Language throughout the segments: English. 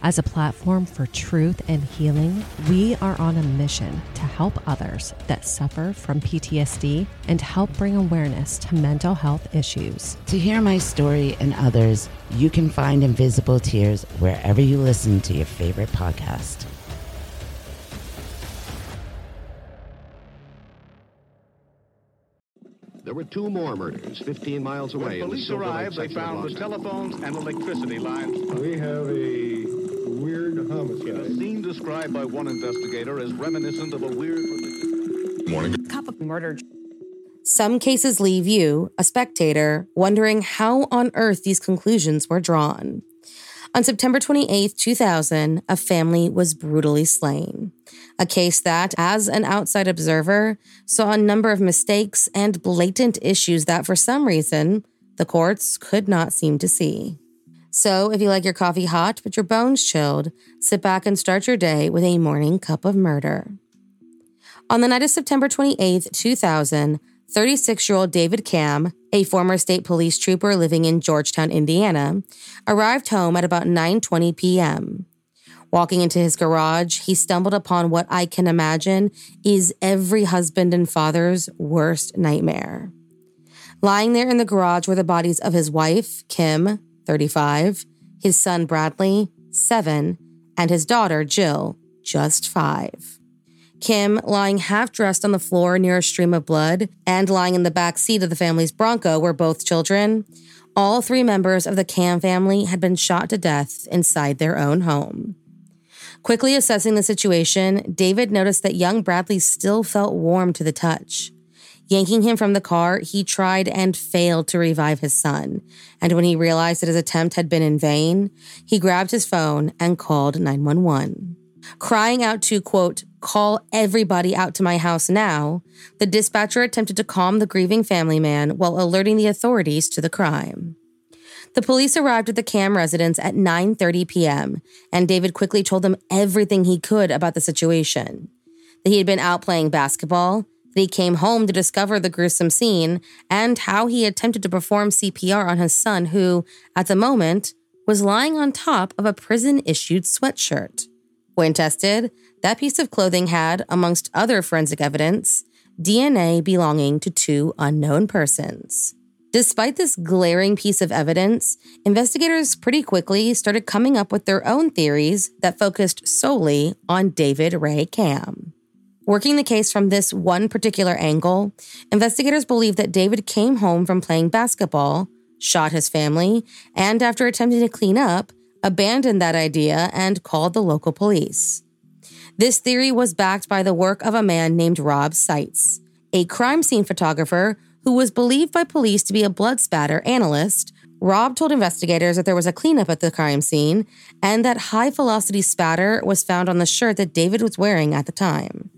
As a platform for truth and healing, we are on a mission to help others that suffer from PTSD and help bring awareness to mental health issues. To hear my story and others, you can find Invisible Tears wherever you listen to your favorite podcast. There were two more murders 15 miles away. When in the police arrived, they found the telephones and electricity lines. We have a weird A scene described by one investigator as reminiscent of a weird. Some cases leave you, a spectator, wondering how on earth these conclusions were drawn. On September 28, 2000, a family was brutally slain. A case that, as an outside observer, saw a number of mistakes and blatant issues that, for some reason, the courts could not seem to see. So, if you like your coffee hot but your bones chilled, sit back and start your day with a morning cup of murder. On the night of September 28, 2000, 36 year old David Camm, a former state police trooper living in Georgetown, Indiana, arrived home at about 9:20 p.m. Walking into his garage, he stumbled upon what I can imagine is every husband and father's worst nightmare. Lying there in the garage were the bodies of his wife, Kim, 35, his son, Bradley, 7, and his daughter, Jill, just 5. Kim, lying half dressed on the floor near a stream of blood, and lying in the back seat of the family's Bronco were both children. All three members of the Camm family had been shot to death inside their own home. Quickly assessing the situation, David noticed that young Bradley still felt warm to the touch. Yanking him from the car, he tried and failed to revive his son. And when he realized that his attempt had been in vain, he grabbed his phone and called 911. Crying out to, quote, call everybody out to my house now, the dispatcher attempted to calm the grieving family man while alerting the authorities to the crime. The police arrived at the Camm residence at 9:30 p.m., and David quickly told them everything he could about the situation. That he had been out playing basketball, he came home to discover the gruesome scene, and how he attempted to perform CPR on his son who, at the moment, was lying on top of a prison-issued sweatshirt. When tested, that piece of clothing had, amongst other forensic evidence, DNA belonging to two unknown persons. Despite this glaring piece of evidence, investigators pretty quickly started coming up with their own theories that focused solely on David Ray Camm. Working the case from this one particular angle, investigators believe that David came home from playing basketball, shot his family, and after attempting to clean up, abandoned that idea and called the local police. This theory was backed by the work of a man named Rob Stites, a crime scene photographer who was believed by police to be a blood spatter analyst. Rob told investigators that there was a cleanup at the crime scene and that high velocity spatter was found on the shirt that David was wearing at the time.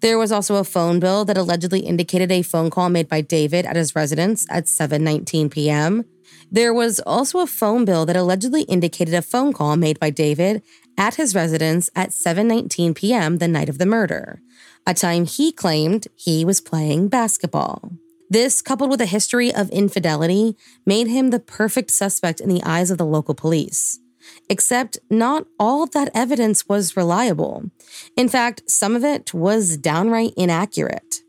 There was also a phone bill that allegedly indicated a phone call made by David at his residence at 7:19 p.m. There was also a phone bill that allegedly indicated a phone call made by David at his residence at 7:19 p.m. the night of the murder, a time he claimed he was playing basketball. This, coupled with a history of infidelity, made him the perfect suspect in the eyes of the local police. Except not all of that evidence was reliable. In fact, some of it was downright inaccurate.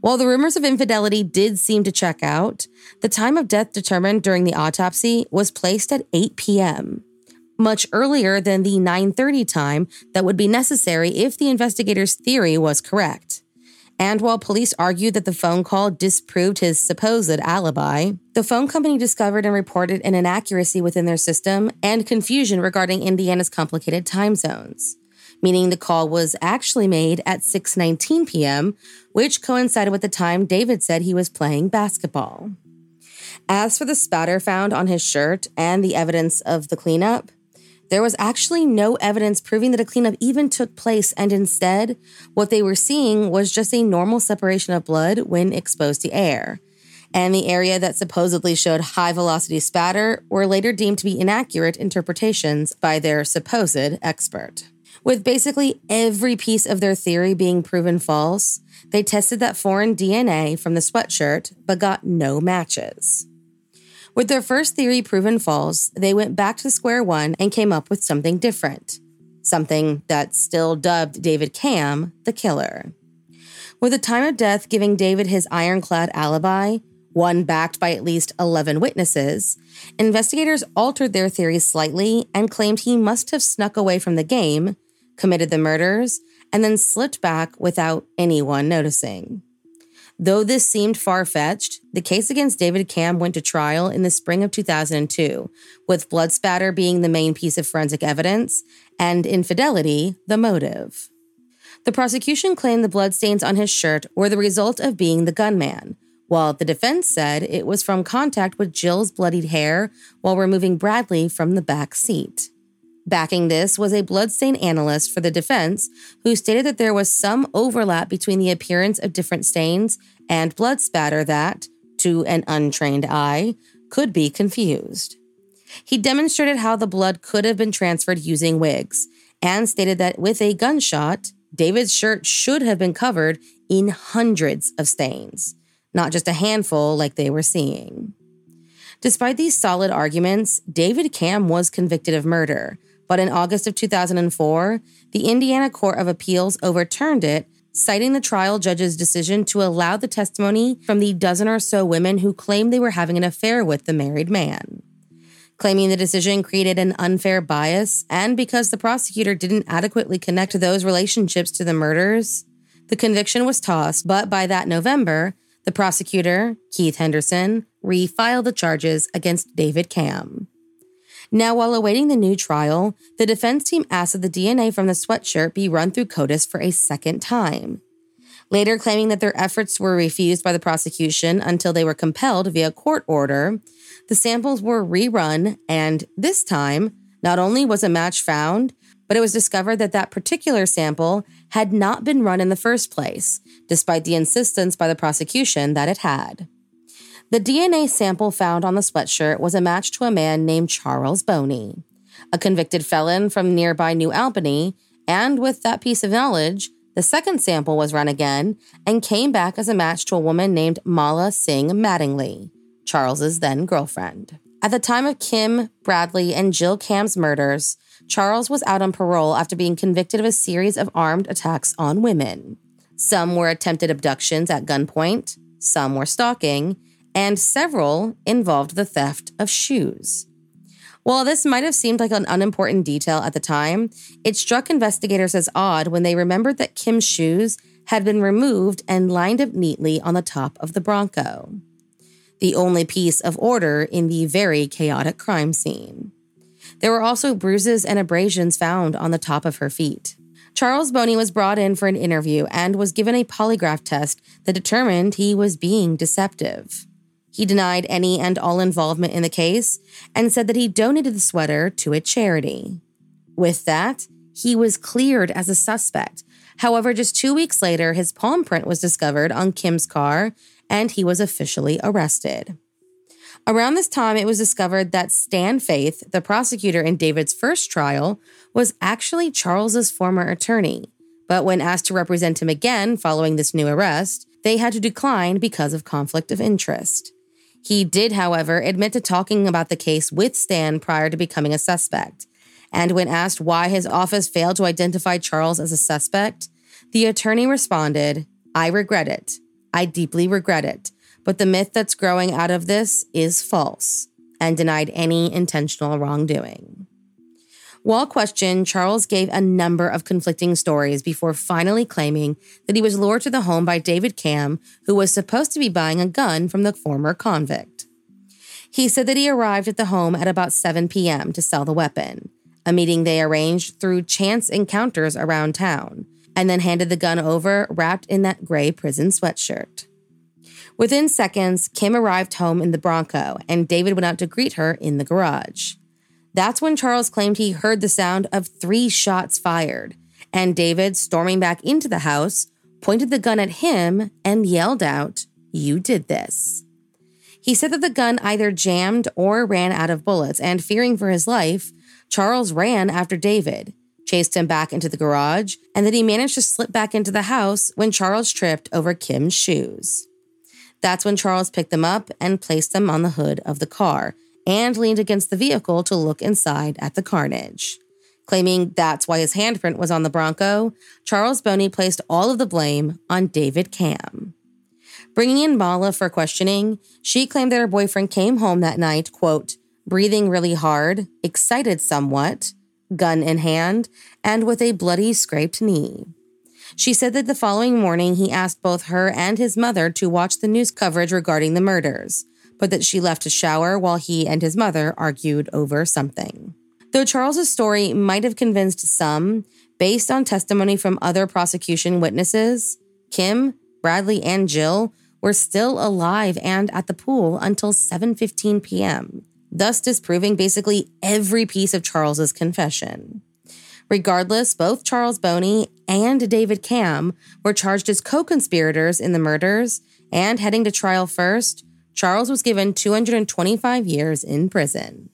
While the rumors of infidelity did seem to check out, the time of death determined during the autopsy was placed at 8 p.m., much earlier than the 9:30 time that would be necessary if the investigator's theory was correct. And while police argued that the phone call disproved his supposed alibi, the phone company discovered and reported an inaccuracy within their system and confusion regarding Indiana's complicated time zones, meaning the call was actually made at 6:19 p.m., which coincided with the time David said he was playing basketball. As for the spatter found on his shirt and the evidence of the cleanup, there was actually no evidence proving that a cleanup even took place, and instead, what they were seeing was just a normal separation of blood when exposed to air. And the area that supposedly showed high velocity spatter were later deemed to be inaccurate interpretations by their supposed expert. With basically every piece of their theory being proven false, they tested that foreign DNA from the sweatshirt but got no matches. With their first theory proven false, they went back to square one and came up with something different. Something that still dubbed David Camm the killer. With the time of death giving David his ironclad alibi, one backed by at least 11 witnesses, investigators altered their theories slightly and claimed he must have snuck away from the game, committed the murders, and then slipped back without anyone noticing. Though this seemed far fetched, the case against David Camm went to trial in the spring of 2002, with blood spatter being the main piece of forensic evidence and infidelity the motive. The prosecution claimed the bloodstains on his shirt were the result of being the gunman, while the defense said it was from contact with Jill's bloodied hair while removing Bradley from the back seat. Backing this was a bloodstain analyst for the defense who stated that there was some overlap between the appearance of different stains and blood spatter that, to an untrained eye, could be confused. He demonstrated how the blood could have been transferred using wigs and stated that with a gunshot, David's shirt should have been covered in hundreds of stains, not just a handful like they were seeing. Despite these solid arguments, David Camm was convicted of murder, but in August of 2004, the Indiana Court of Appeals overturned it, citing the trial judge's decision to allow the testimony from the dozen or so women who claimed they were having an affair with the married man. Claiming the decision created an unfair bias, and because the prosecutor didn't adequately connect those relationships to the murders, the conviction was tossed, but by that November, the prosecutor, Keith Henderson, refiled the charges against David Camm. Now, while awaiting the new trial, the defense team asked that the DNA from the sweatshirt be run through CODIS for a second time. Later claiming that their efforts were refused by the prosecution until they were compelled via court order, the samples were rerun, and this time, not only was a match found, but it was discovered that that particular sample had not been run in the first place, despite the insistence by the prosecution that it had. The DNA sample found on the sweatshirt was a match to a man named Charles Boney, a convicted felon from nearby New Albany, and with that piece of knowledge, the second sample was run again and came back as a match to a woman named Mala Singh Mattingly, Charles's then girlfriend. At the time of Kim, Bradley, and Jill Camm's murders, Charles was out on parole after being convicted of a series of armed attacks on women. Some were attempted abductions at gunpoint, some were stalking, and several involved the theft of shoes. While this might have seemed like an unimportant detail at the time, it struck investigators as odd when they remembered that Kim's shoes had been removed and lined up neatly on the top of the Bronco, the only piece of order in the very chaotic crime scene. There were also bruises and abrasions found on the top of her feet. Charles Boney was brought in for an interview and was given a polygraph test that determined he was being deceptive. He denied any and all involvement in the case and said that he donated the sweater to a charity. With that, he was cleared as a suspect. However, just two weeks later, his palm print was discovered on Kim's car and he was officially arrested. Around this time, it was discovered that Stan Faith, the prosecutor in David's first trial, was actually Charles's former attorney. But when asked to represent him again following this new arrest, they had to decline because of conflict of interest. He did, however, admit to talking about the case with Stan prior to becoming a suspect. And when asked why his office failed to identify Charles as a suspect, the attorney responded, I regret it. I deeply regret it. But the myth that's growing out of this is false and denied any intentional wrongdoing. While questioned, Charles gave a number of conflicting stories before finally claiming that he was lured to the home by David Camm, who was supposed to be buying a gun from the former convict. He said that he arrived at the home at about 7 p.m. to sell the weapon, a meeting they arranged through chance encounters around town, and then handed the gun over wrapped in that gray prison sweatshirt. Within seconds, Kim arrived home in the Bronco, and David went out to greet her in the garage. That's when Charles claimed he heard the sound of three shots fired, and David, storming back into the house, pointed the gun at him and yelled out, You did this. He said that the gun either jammed or ran out of bullets, and fearing for his life, Charles ran after David, chased him back into the garage, and that he managed to slip back into the house when Charles tripped over Kim's shoes. That's when Charles picked them up and placed them on the hood of the car, and leaned against the vehicle to look inside at the carnage. Claiming that's why his handprint was on the Bronco, Charles Boney placed all of the blame on David Camm. Bringing in Mala for questioning, she claimed that her boyfriend came home that night, quote, breathing really hard, excited somewhat, gun in hand, and with a bloody scraped knee. She said that the following morning he asked both her and his mother to watch the news coverage regarding the murders, but that she left to shower while he and his mother argued over something. Though Charles's story might have convinced some, based on testimony from other prosecution witnesses, Kim, Bradley, and Jill were still alive and at the pool until 7:15 p.m., thus disproving basically every piece of Charles's confession. Regardless, both Charles Boney and David Camm were charged as co-conspirators in the murders, and heading to trial first, Charles was given 225 years in prison.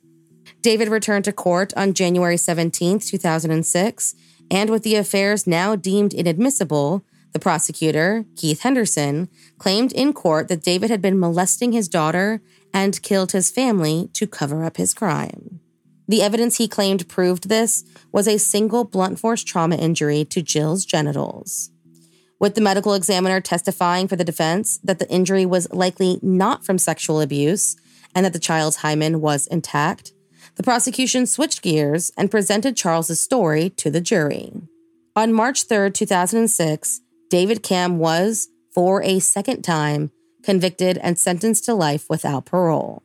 David returned to court on January 17, 2006, and with the affairs now deemed inadmissible, the prosecutor, Keith Henderson, claimed in court that David had been molesting his daughter and killed his family to cover up his crime. The evidence he claimed proved this was a single blunt force trauma injury to Jill's genitals with the medical examiner testifying for the defense that the injury was likely not from sexual abuse and that the child's hymen was intact, the prosecution switched gears and presented Charles's story to the jury. On March 3, 2006, David Camm was, for a second time, convicted and sentenced to life without parole.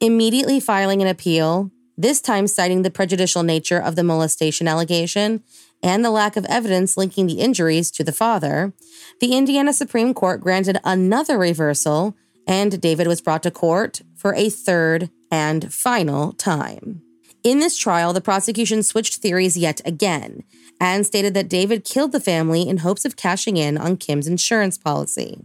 Immediately filing an appeal, this time citing the prejudicial nature of the molestation allegation and the lack of evidence linking the injuries to the father, the Indiana Supreme Court granted another reversal, and David was brought to court for a third and final time. In this trial, the prosecution switched theories yet again and stated that David killed the family in hopes of cashing in on Kim's insurance policy.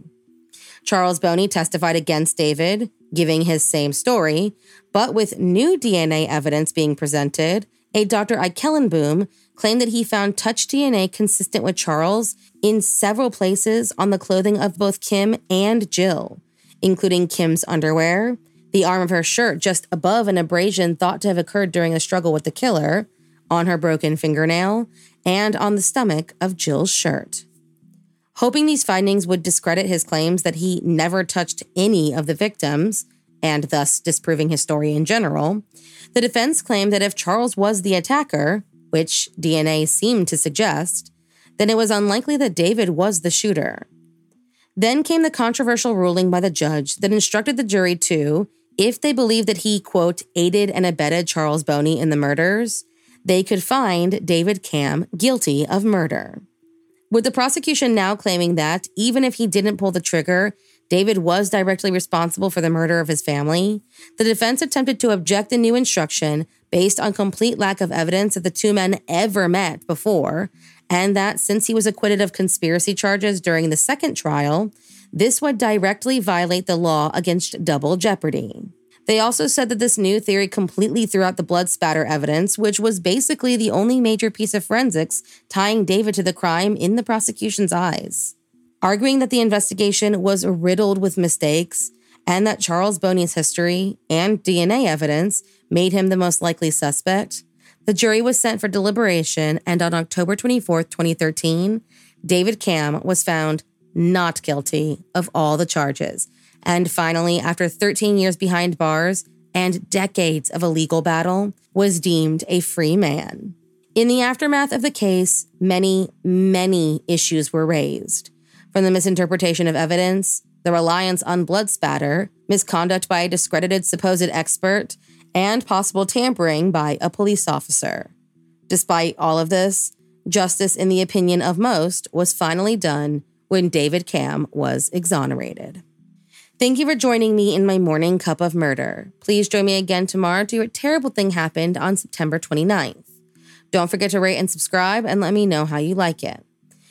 Charles Boney testified against David, giving his same story, but with new DNA evidence being presented, a Dr. Eikelenboom claimed that he found touch DNA consistent with Charles in several places on the clothing of both Kim and Jill, including Kim's underwear, the arm of her shirt just above an abrasion thought to have occurred during a struggle with the killer, on her broken fingernail, and on the stomach of Jill's shirt. Hoping these findings would discredit his claims that he never touched any of the victims, and thus disproving his story in general, the defense claimed that if Charles was the attacker, which DNA seemed to suggest, then it was unlikely that David was the shooter. Then came the controversial ruling by the judge that instructed the jury to, if they believed that he, quote, aided and abetted Charles Boney in the murders, they could find David Camm guilty of murder. With the prosecution now claiming that, even if he didn't pull the trigger, David was directly responsible for the murder of his family, the defense attempted to object the new instruction based on complete lack of evidence that the two men ever met before, and that since he was acquitted of conspiracy charges during the second trial, this would directly violate the law against double jeopardy. They also said that this new theory completely threw out the blood spatter evidence, which was basically the only major piece of forensics tying David to the crime in the prosecution's eyes. Arguing that the investigation was riddled with mistakes and that Charles Boney's history and DNA evidence made him the most likely suspect, the jury was sent for deliberation, and on October 24, 2013, David Camm was found not guilty of all the charges and finally, after 13 years behind bars and decades of a legal battle, was deemed a free man. In the aftermath of the case, many, many issues were raised. From the misinterpretation of evidence, the reliance on blood spatter, misconduct by a discredited supposed expert, and possible tampering by a police officer. Despite all of this, justice, in the opinion of most, was finally done when David Camm was exonerated. Thank you for joining me in my morning cup of murder. Please join me again tomorrow to hear terrible thing happened on September 29th. Don't forget to rate and subscribe and let me know how you like it.